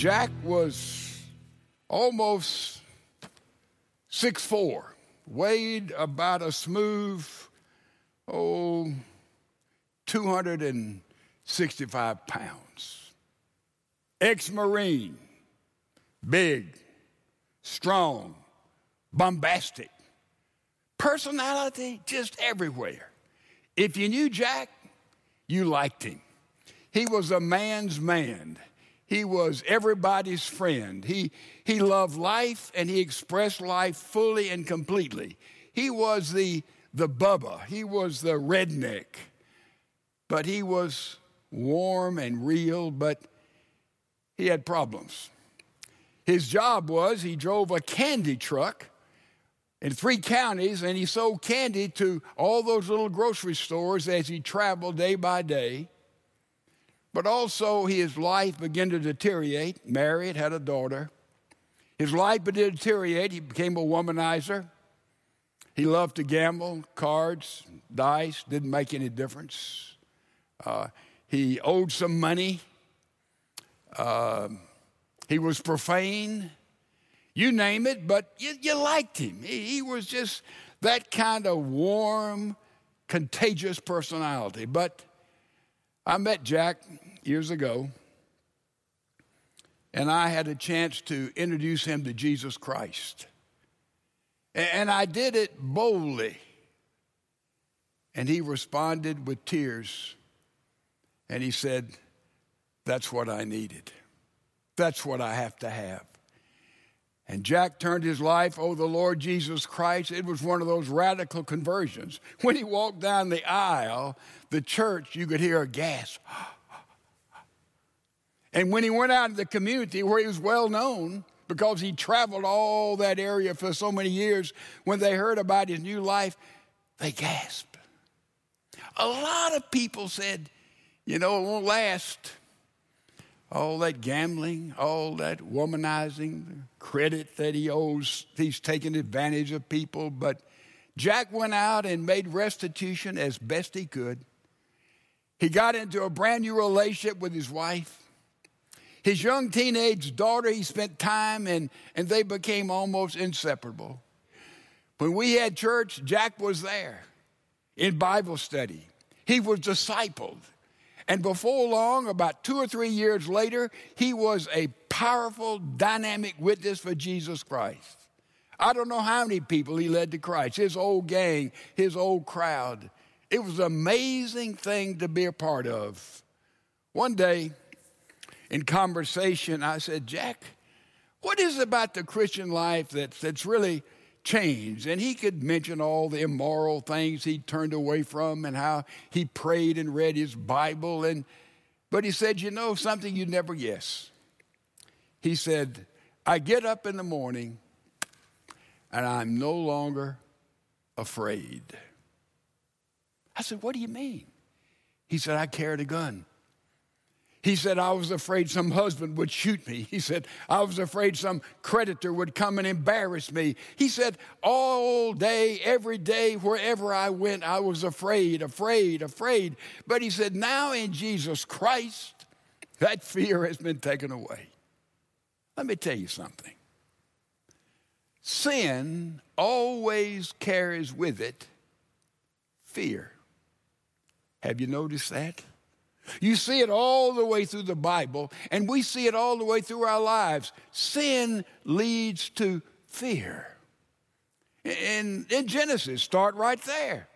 Jack was almost six four, weighed about a smooth, oh, 265 pounds. Ex Marine, big, strong, bombastic, personality just everywhere. If you knew Jack, you liked him. He was a man's man. He was everybody's friend. He, he loved life and he expressed life fully and completely. He was the, the Bubba, he was the redneck, but he was warm and real, but he had problems. His job was he drove a candy truck in three counties and he sold candy to all those little grocery stores as he traveled day by day. But also, his life began to deteriorate. Married, had a daughter. His life began to deteriorate. He became a womanizer. He loved to gamble, cards, dice, didn't make any difference. Uh, he owed some money. Uh, he was profane. You name it, but you, you liked him. He, he was just that kind of warm, contagious personality. But I met Jack years ago, and I had a chance to introduce him to Jesus Christ. And I did it boldly. And he responded with tears. And he said, That's what I needed. That's what I have to have. And Jack turned his life over the Lord Jesus Christ. It was one of those radical conversions. When he walked down the aisle, the church, you could hear a gasp. And when he went out in the community where he was well known, because he traveled all that area for so many years, when they heard about his new life, they gasped. A lot of people said, you know, it won't last all that gambling, all that womanizing, credit that he owes, he's taking advantage of people. But Jack went out and made restitution as best he could. He got into a brand new relationship with his wife. His young teenage daughter, he spent time and, and they became almost inseparable. When we had church, Jack was there in Bible study. He was discipled. And before long, about two or three years later, he was a powerful, dynamic witness for Jesus Christ. I don't know how many people he led to Christ, his old gang, his old crowd. It was an amazing thing to be a part of. One day, in conversation, I said, Jack, what is about the Christian life that's, that's really changed. And he could mention all the immoral things he turned away from and how he prayed and read his Bible. And, but he said, You know, something you'd never guess. He said, I get up in the morning and I'm no longer afraid. I said, What do you mean? He said, I carried a gun. He said, I was afraid some husband would shoot me. He said, I was afraid some creditor would come and embarrass me. He said, all day, every day, wherever I went, I was afraid, afraid, afraid. But he said, now in Jesus Christ, that fear has been taken away. Let me tell you something sin always carries with it fear. Have you noticed that? You see it all the way through the Bible, and we see it all the way through our lives. Sin leads to fear. In, in Genesis, start right there.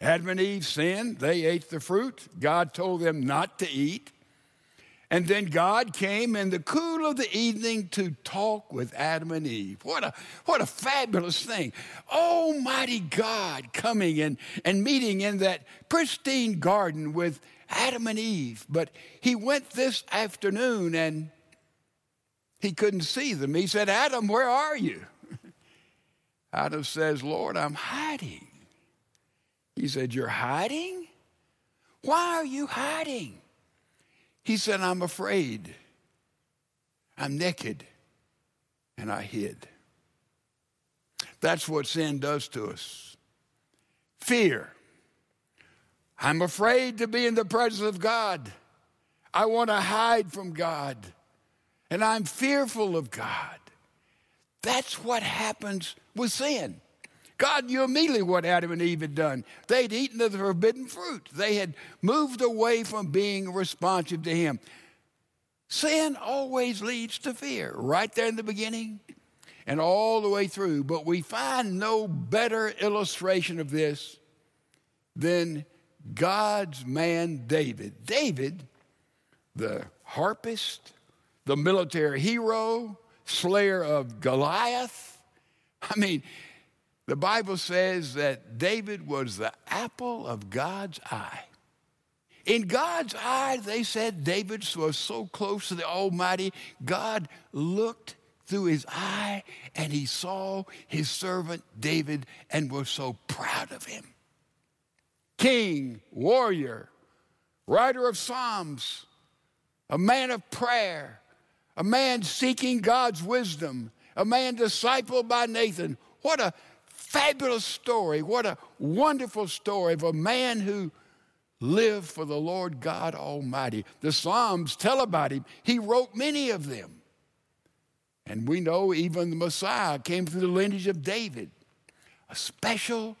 Adam and Eve sinned, they ate the fruit. God told them not to eat. And then God came in the cool of the evening to talk with Adam and Eve. What a, what a fabulous thing. Almighty God coming and, and meeting in that pristine garden with Adam and Eve. But he went this afternoon and he couldn't see them. He said, Adam, where are you? Adam says, Lord, I'm hiding. He said, You're hiding? Why are you hiding? He said, I'm afraid. I'm naked. And I hid. That's what sin does to us fear. I'm afraid to be in the presence of God. I want to hide from God. and I'm fearful of God. That's what happens with sin. God knew immediately what Adam and Eve had done. They'd eaten of the forbidden fruit, they had moved away from being responsive to Him. Sin always leads to fear, right there in the beginning and all the way through. But we find no better illustration of this than God's man David. David, the harpist, the military hero, slayer of Goliath. I mean, the Bible says that David was the apple of God's eye. In God's eye, they said David was so close to the Almighty, God looked through his eye and he saw his servant David and was so proud of him. King, warrior, writer of Psalms, a man of prayer, a man seeking God's wisdom, a man discipled by Nathan. What a fabulous story. What a wonderful story of a man who lived for the Lord God Almighty. The Psalms tell about him. He wrote many of them. And we know even the Messiah came through the lineage of David, a special,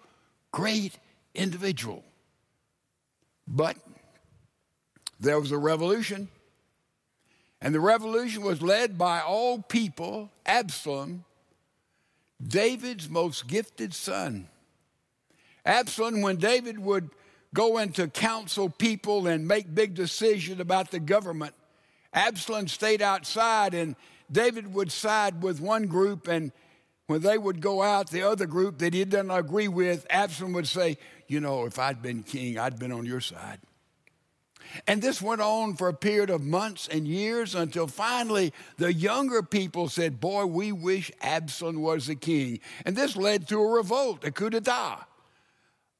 great individual. But there was a revolution. And the revolution was led by all people, Absalom, David's most gifted son. Absalom, when David would go into council people and make big decisions about the government, Absalom stayed outside and David would side with one group, and when they would go out, the other group that he didn't agree with, Absalom would say, You know, if I'd been king, I'd been on your side. And this went on for a period of months and years until finally the younger people said, Boy, we wish Absalom was the king. And this led to a revolt, a coup d'etat,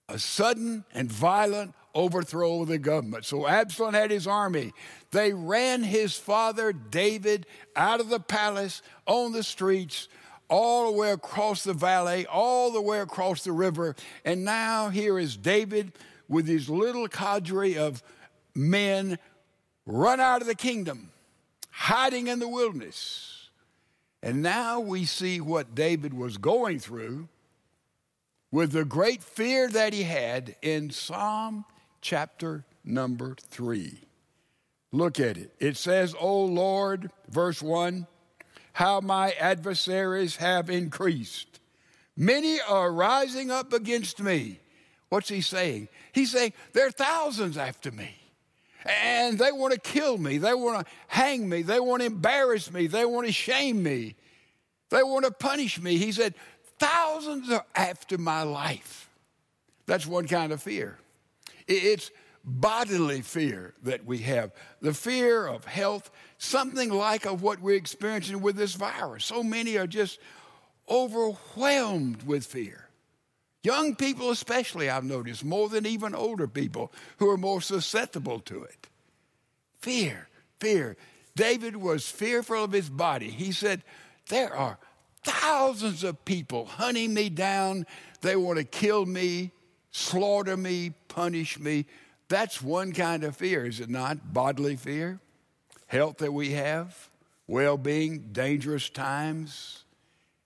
a sudden and violent overthrow of the government. So Absalom had his army. They ran his father David out of the palace on the streets all the way across the valley, all the way across the river. And now here is David with his little cadre of men run out of the kingdom, hiding in the wilderness. And now we see what David was going through with the great fear that he had in Psalm chapter number three. Look at it. It says, O Lord, verse one, how my adversaries have increased. Many are rising up against me. What's he saying? He's saying, there are thousands after me. And they want to kill me. They want to hang me. They want to embarrass me. They want to shame me. They want to punish me. He said, Thousands are after my life. That's one kind of fear. It's bodily fear that we have, the fear of health, something like of what we're experiencing with this virus. So many are just overwhelmed with fear. Young people, especially, I've noticed, more than even older people who are more susceptible to it. Fear, fear. David was fearful of his body. He said, There are thousands of people hunting me down. They want to kill me, slaughter me, punish me. That's one kind of fear, is it not? Bodily fear, health that we have, well being, dangerous times.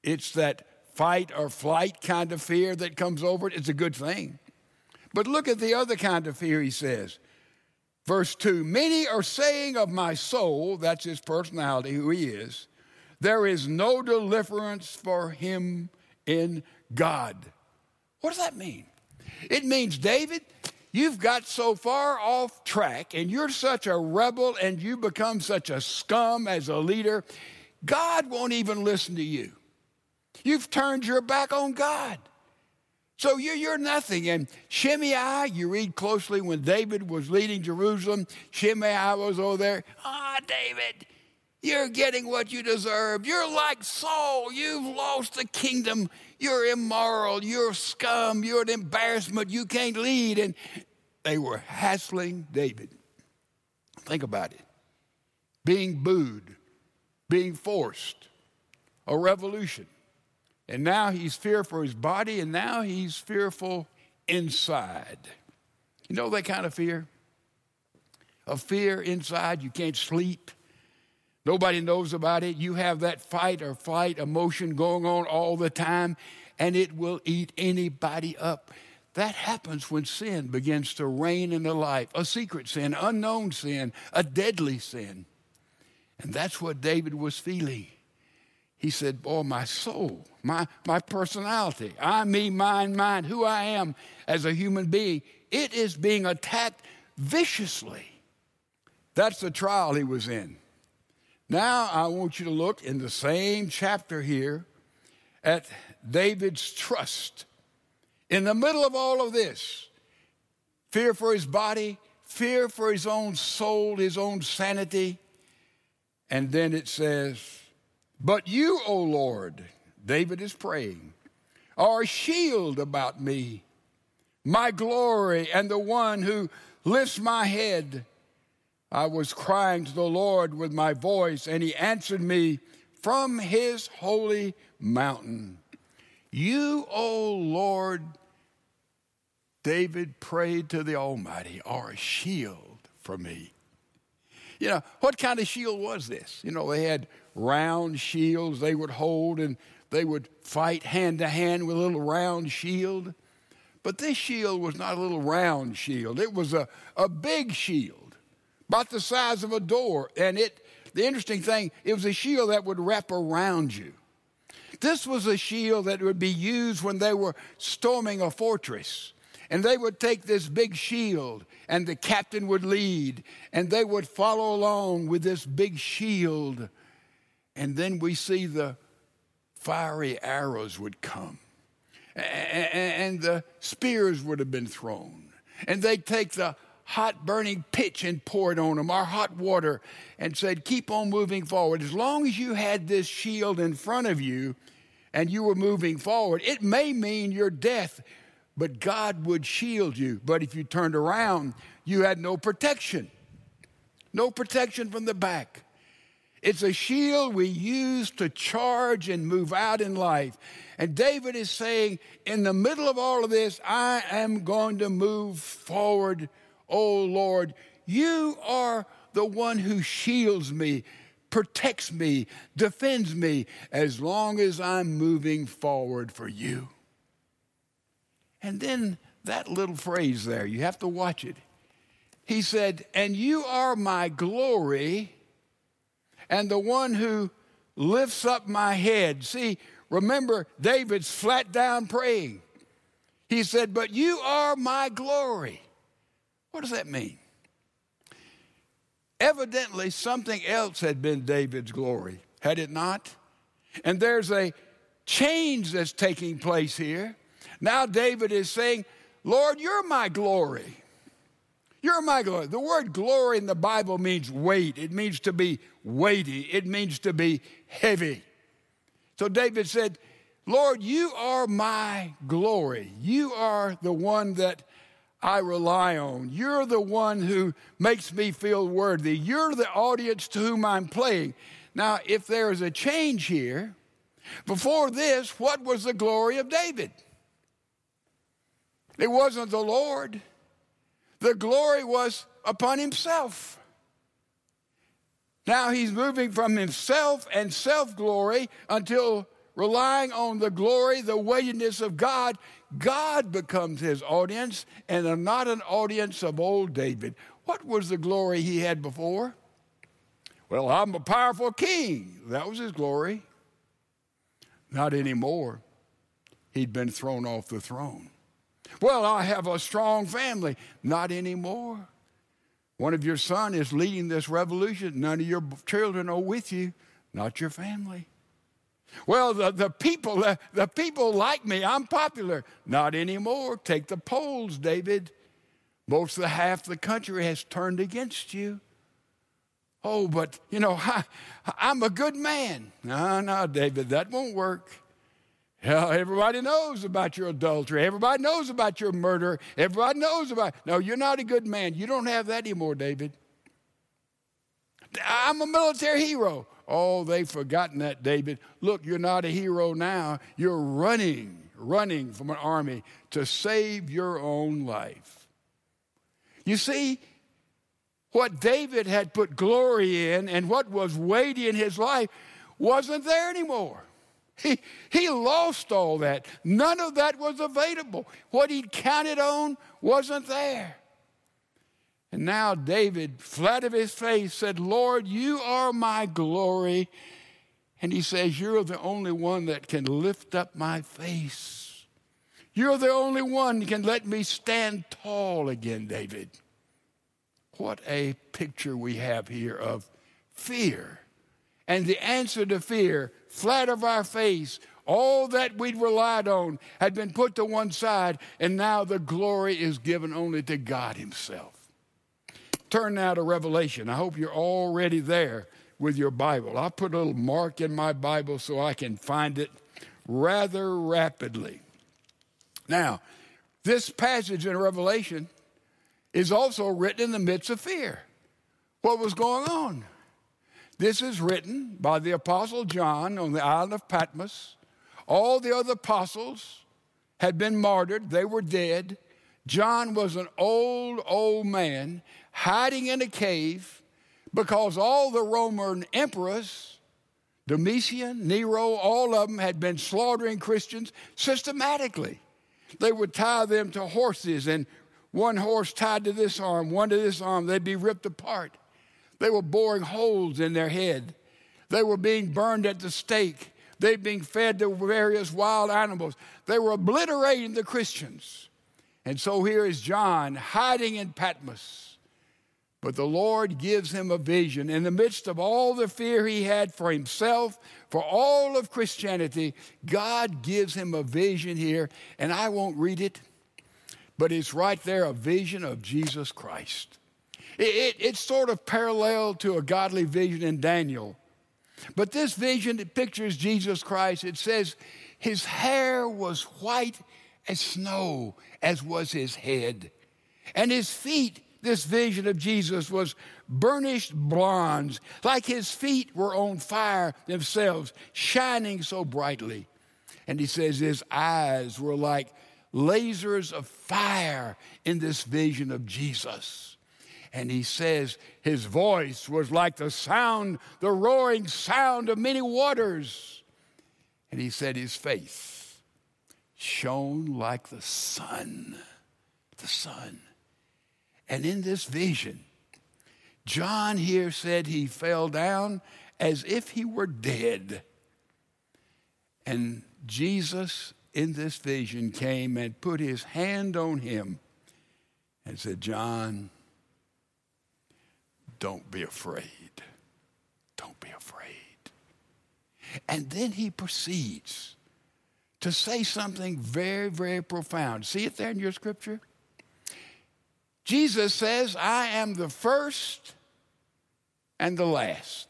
It's that fight or flight kind of fear that comes over it, it's a good thing. But look at the other kind of fear, he says. Verse 2 Many are saying of my soul, that's his personality, who he is, there is no deliverance for him in God. What does that mean? It means, David, you've got so far off track and you're such a rebel and you become such a scum as a leader, God won't even listen to you. You've turned your back on God. So you're, nothing. And Shimei, you read closely when David was leading Jerusalem, Shimei was over there. Ah, oh, David, you're getting what you deserve. You're like Saul. You've lost the kingdom. You're immoral. You're scum. You're an embarrassment. You can't lead. And they were hassling David. Think about it being booed, being forced, a revolution. And now he's fearful for his body, and now he's fearful inside. You know that kind of fear? A fear inside, you can't sleep. Nobody knows about it. You have that fight or flight emotion going on all the time, and it will eat anybody up. That happens when sin begins to reign in the life a secret sin, unknown sin, a deadly sin. And that's what David was feeling. He said, Boy, my soul, my, my personality, I, me, mine, mine, who I am as a human being, it is being attacked viciously. That's the trial he was in. Now I want you to look in the same chapter here at David's trust. In the middle of all of this, fear for his body, fear for his own soul, his own sanity. And then it says, But you, O Lord, David is praying, are a shield about me, my glory, and the one who lifts my head. I was crying to the Lord with my voice, and he answered me from his holy mountain. You, O Lord, David prayed to the Almighty, are a shield for me. You know, what kind of shield was this? You know, they had round shields they would hold and they would fight hand to hand with a little round shield. But this shield was not a little round shield, it was a, a big shield about the size of a door. And it, the interesting thing, it was a shield that would wrap around you. This was a shield that would be used when they were storming a fortress. And they would take this big shield, and the captain would lead, and they would follow along with this big shield. And then we see the fiery arrows would come, and the spears would have been thrown. And they'd take the hot burning pitch and poured on them, our hot water, and said, Keep on moving forward. As long as you had this shield in front of you and you were moving forward, it may mean your death, but God would shield you. But if you turned around, you had no protection, no protection from the back. It's a shield we use to charge and move out in life. And David is saying, in the middle of all of this, I am going to move forward Oh Lord, you are the one who shields me, protects me, defends me as long as I'm moving forward for you. And then that little phrase there, you have to watch it. He said, And you are my glory and the one who lifts up my head. See, remember, David's flat down praying. He said, But you are my glory. What does that mean? Evidently, something else had been David's glory, had it not? And there's a change that's taking place here. Now, David is saying, Lord, you're my glory. You're my glory. The word glory in the Bible means weight, it means to be weighty, it means to be heavy. So David said, Lord, you are my glory. You are the one that I rely on. You're the one who makes me feel worthy. You're the audience to whom I'm playing. Now, if there is a change here, before this, what was the glory of David? It wasn't the Lord, the glory was upon himself. Now he's moving from himself and self glory until relying on the glory, the weightiness of God, God becomes his audience and not an audience of old David. What was the glory he had before? Well, I'm a powerful king. That was his glory. Not anymore. He'd been thrown off the throne. Well, I have a strong family. Not anymore. One of your son is leading this revolution. None of your children are with you, not your family. Well, the, the people, the, the people like me. I'm popular. Not anymore. Take the polls, David. Most of the half the country has turned against you. Oh, but you know, I, I'm a good man. No, no, David, that won't work. Yeah, everybody knows about your adultery. Everybody knows about your murder. Everybody knows about. No, you're not a good man. You don't have that anymore, David. I'm a military hero. Oh, they've forgotten that, David. Look, you're not a hero now. You're running, running from an army to save your own life. You see, what David had put glory in and what was weighty in his life wasn't there anymore. He, he lost all that. None of that was available. What he'd counted on wasn't there. And now David, flat of his face, said, Lord, you are my glory. And he says, You're the only one that can lift up my face. You're the only one that can let me stand tall again, David. What a picture we have here of fear. And the answer to fear, flat of our face, all that we'd relied on had been put to one side, and now the glory is given only to God Himself. Turn now to Revelation. I hope you're already there with your Bible. I'll put a little mark in my Bible so I can find it rather rapidly. Now, this passage in Revelation is also written in the midst of fear. What was going on? This is written by the Apostle John on the island of Patmos. All the other apostles had been martyred, they were dead. John was an old, old man hiding in a cave because all the Roman emperors, Domitian, Nero, all of them had been slaughtering Christians systematically. They would tie them to horses, and one horse tied to this arm, one to this arm, they'd be ripped apart. They were boring holes in their head. They were being burned at the stake. They were being fed to various wild animals. They were obliterating the Christians. And so here is John hiding in Patmos. But the Lord gives him a vision. In the midst of all the fear he had for himself, for all of Christianity, God gives him a vision here. And I won't read it, but it's right there a vision of Jesus Christ. It, it, it's sort of parallel to a godly vision in Daniel. But this vision, pictures Jesus Christ. It says, His hair was white as snow, as was his head. And his feet, this vision of Jesus, was burnished bronze, like his feet were on fire themselves, shining so brightly. And he says his eyes were like lasers of fire in this vision of Jesus. And he says his voice was like the sound, the roaring sound of many waters. And he said his face shone like the sun. The sun. And in this vision, John here said he fell down as if he were dead. And Jesus in this vision came and put his hand on him and said, John, don't be afraid. Don't be afraid. And then he proceeds to say something very, very profound. See it there in your scripture? Jesus says, I am the first and the last.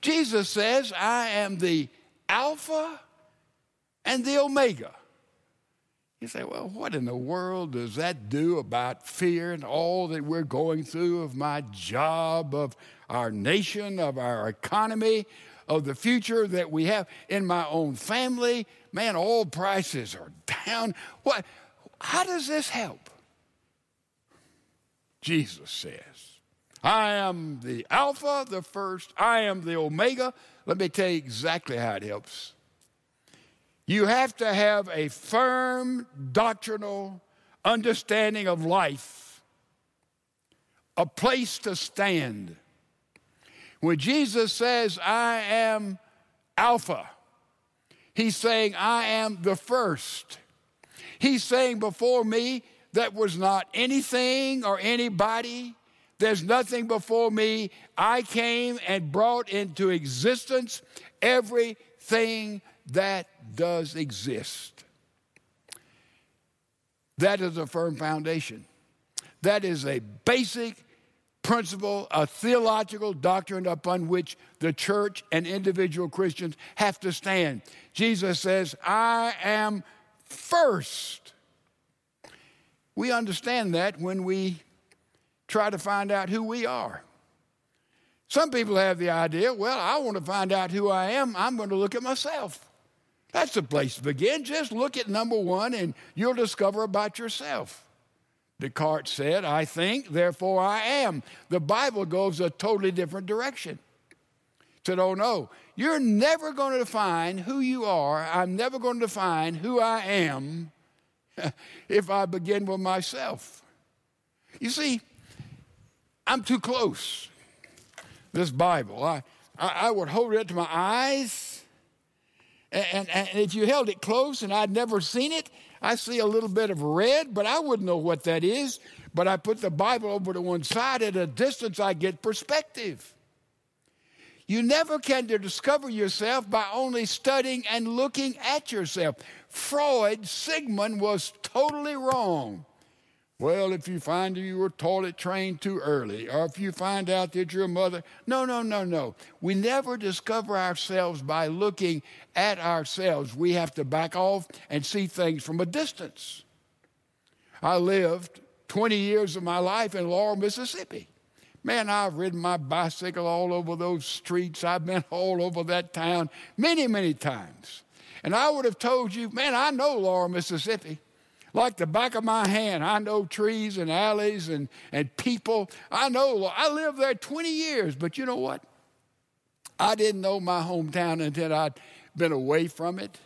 Jesus says, I am the Alpha and the Omega. You say, well, what in the world does that do about fear and all that we're going through of my job, of our nation, of our economy, of the future that we have in my own family? man, oil prices are down. What? How does this help? Jesus says, I am the Alpha, the first, I am the Omega. Let me tell you exactly how it helps. You have to have a firm doctrinal understanding of life, a place to stand. When Jesus says, I am Alpha, He's saying, I am the first. He's saying, before me, that was not anything or anybody. There's nothing before me. I came and brought into existence everything that does exist. That is a firm foundation. That is a basic principle, a theological doctrine upon which the church and individual Christians have to stand. Jesus says, I am first. We understand that when we try to find out who we are. Some people have the idea, well, I want to find out who I am, I'm going to look at myself. That's the place to begin. Just look at number one and you'll discover about yourself. Descartes said, I think, therefore I am. The Bible goes a totally different direction. Said, oh no, you're never going to define who you are. I'm never going to define who I am if I begin with myself. You see, I'm too close. This Bible, I, I, I would hold it to my eyes, and, and, and if you held it close and I'd never seen it, I see a little bit of red, but I wouldn't know what that is. But I put the Bible over to one side at a distance, I get perspective. You never can discover yourself by only studying and looking at yourself. Freud, Sigmund, was totally wrong. Well, if you find you were toilet trained too early, or if you find out that your mother. No, no, no, no. We never discover ourselves by looking at ourselves. We have to back off and see things from a distance. I lived 20 years of my life in Laurel, Mississippi. Man, I've ridden my bicycle all over those streets. I've been all over that town many, many times. And I would have told you, man, I know Laurel, Mississippi like the back of my hand. I know trees and alleys and, and people. I know, I lived there 20 years, but you know what? I didn't know my hometown until I'd been away from it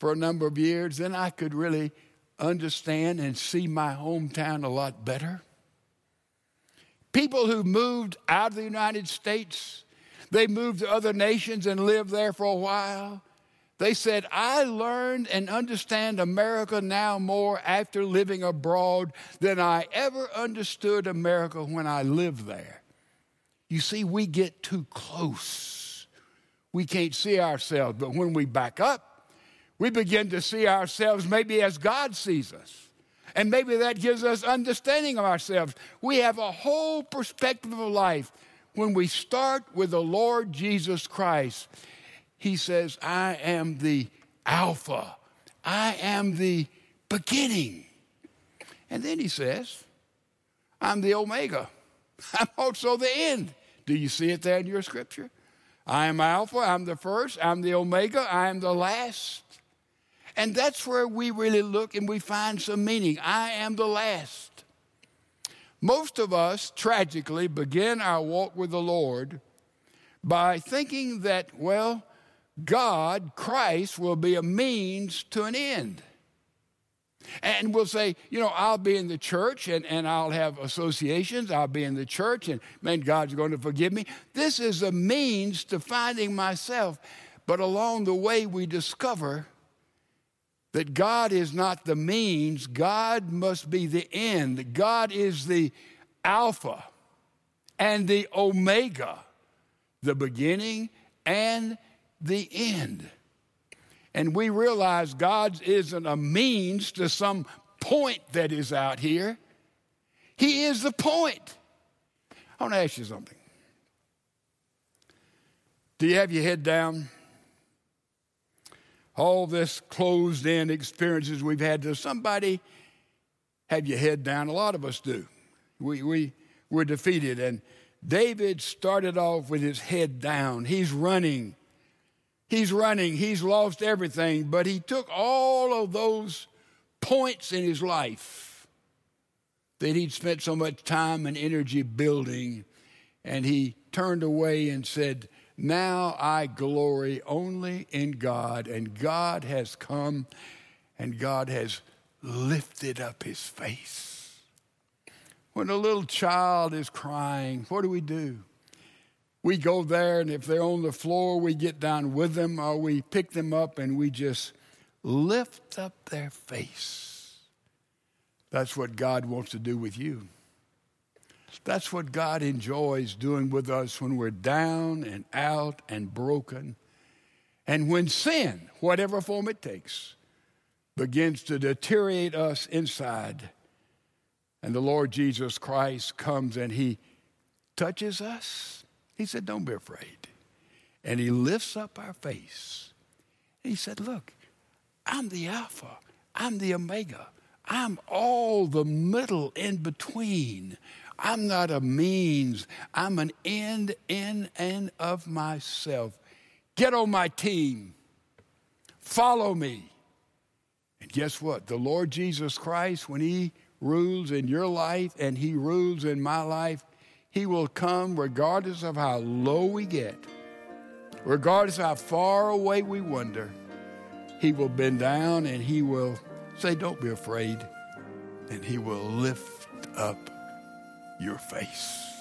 for a number of years. Then I could really understand and see my hometown a lot better. People who moved out of the United States, they moved to other nations and lived there for a while. They said, I learned and understand America now more after living abroad than I ever understood America when I lived there. You see, we get too close. We can't see ourselves, but when we back up, we begin to see ourselves maybe as God sees us. And maybe that gives us understanding of ourselves. We have a whole perspective of life when we start with the Lord Jesus Christ he says, I am the Alpha, I am the beginning. And then he says, I'm the Omega, I'm also the end. Do you see it there in your scripture? I am Alpha, I'm the first, I'm the Omega, I am the last. And that's where we really look and we find some meaning. I am the last. Most of us, tragically, begin our walk with the Lord by thinking that, well, God, Christ, will be a means to an end. And we'll say, you know, I'll be in the church and, and I'll have associations. I'll be in the church and, man, God's going to forgive me. This is a means to finding myself. But along the way, we discover that God is not the means, God must be the end. God is the Alpha and the Omega, the beginning and the end. And we realize God isn't a means to some point that is out here, He is the point. I want to ask you something. Do you have your head down? All this closed in experiences we've had, does somebody have your head down? A lot of us do. We, we, we're defeated. And David started off with his head down. He's running He's running, he's lost everything, but he took all of those points in his life that he'd spent so much time and energy building, and he turned away and said, Now I glory only in God, and God has come and God has lifted up his face. When a little child is crying, what do we do? We go there, and if they're on the floor, we get down with them, or we pick them up and we just lift up their face. That's what God wants to do with you. That's what God enjoys doing with us when we're down and out and broken. And when sin, whatever form it takes, begins to deteriorate us inside, and the Lord Jesus Christ comes and He touches us he said, Don't be afraid. And he lifts up our face. he said, Look, I'm the Alpha, I'm the Omega, I'm all the middle in between. I'm not a means, I'm an end in and of myself. Get on my team, follow me. And guess what? The Lord Jesus Christ, when he rules in your life and He rules in my life, He will come regardless of how low we get, regardless of how far away we wander. He will bend down and He will say, Don't be afraid. And He will lift up your face.